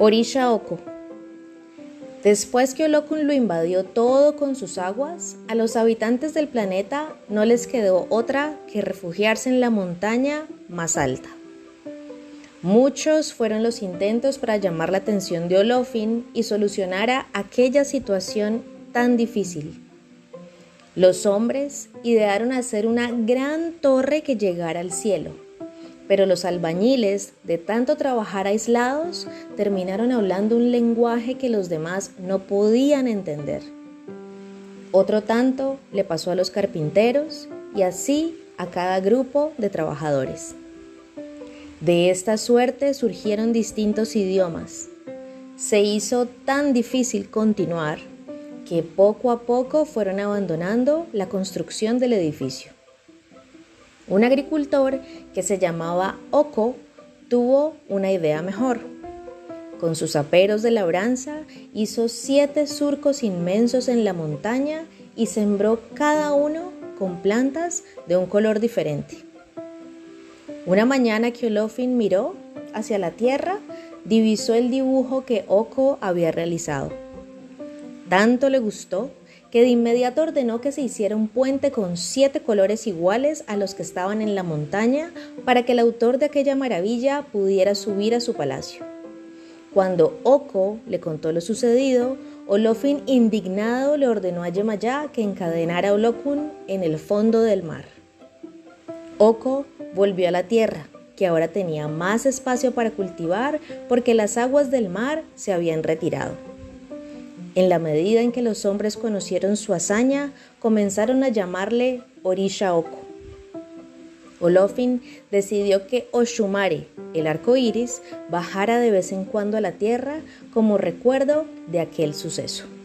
Orisha Oko. Después que Olokun lo invadió todo con sus aguas, a los habitantes del planeta no les quedó otra que refugiarse en la montaña más alta. Muchos fueron los intentos para llamar la atención de Olofin y solucionar aquella situación tan difícil. Los hombres idearon hacer una gran torre que llegara al cielo pero los albañiles, de tanto trabajar aislados, terminaron hablando un lenguaje que los demás no podían entender. Otro tanto le pasó a los carpinteros y así a cada grupo de trabajadores. De esta suerte surgieron distintos idiomas. Se hizo tan difícil continuar que poco a poco fueron abandonando la construcción del edificio. Un agricultor que se llamaba Oko tuvo una idea mejor. Con sus aperos de labranza hizo siete surcos inmensos en la montaña y sembró cada uno con plantas de un color diferente. Una mañana que Olofin miró hacia la tierra, divisó el dibujo que Oko había realizado. Tanto le gustó que de inmediato ordenó que se hiciera un puente con siete colores iguales a los que estaban en la montaña para que el autor de aquella maravilla pudiera subir a su palacio. Cuando Oko le contó lo sucedido, Olofin indignado le ordenó a Yemayá que encadenara a Olokun en el fondo del mar. Oko volvió a la tierra, que ahora tenía más espacio para cultivar porque las aguas del mar se habían retirado. En la medida en que los hombres conocieron su hazaña, comenzaron a llamarle Orisha Oko. Olofin decidió que Oshumare, el arco iris, bajara de vez en cuando a la tierra como recuerdo de aquel suceso.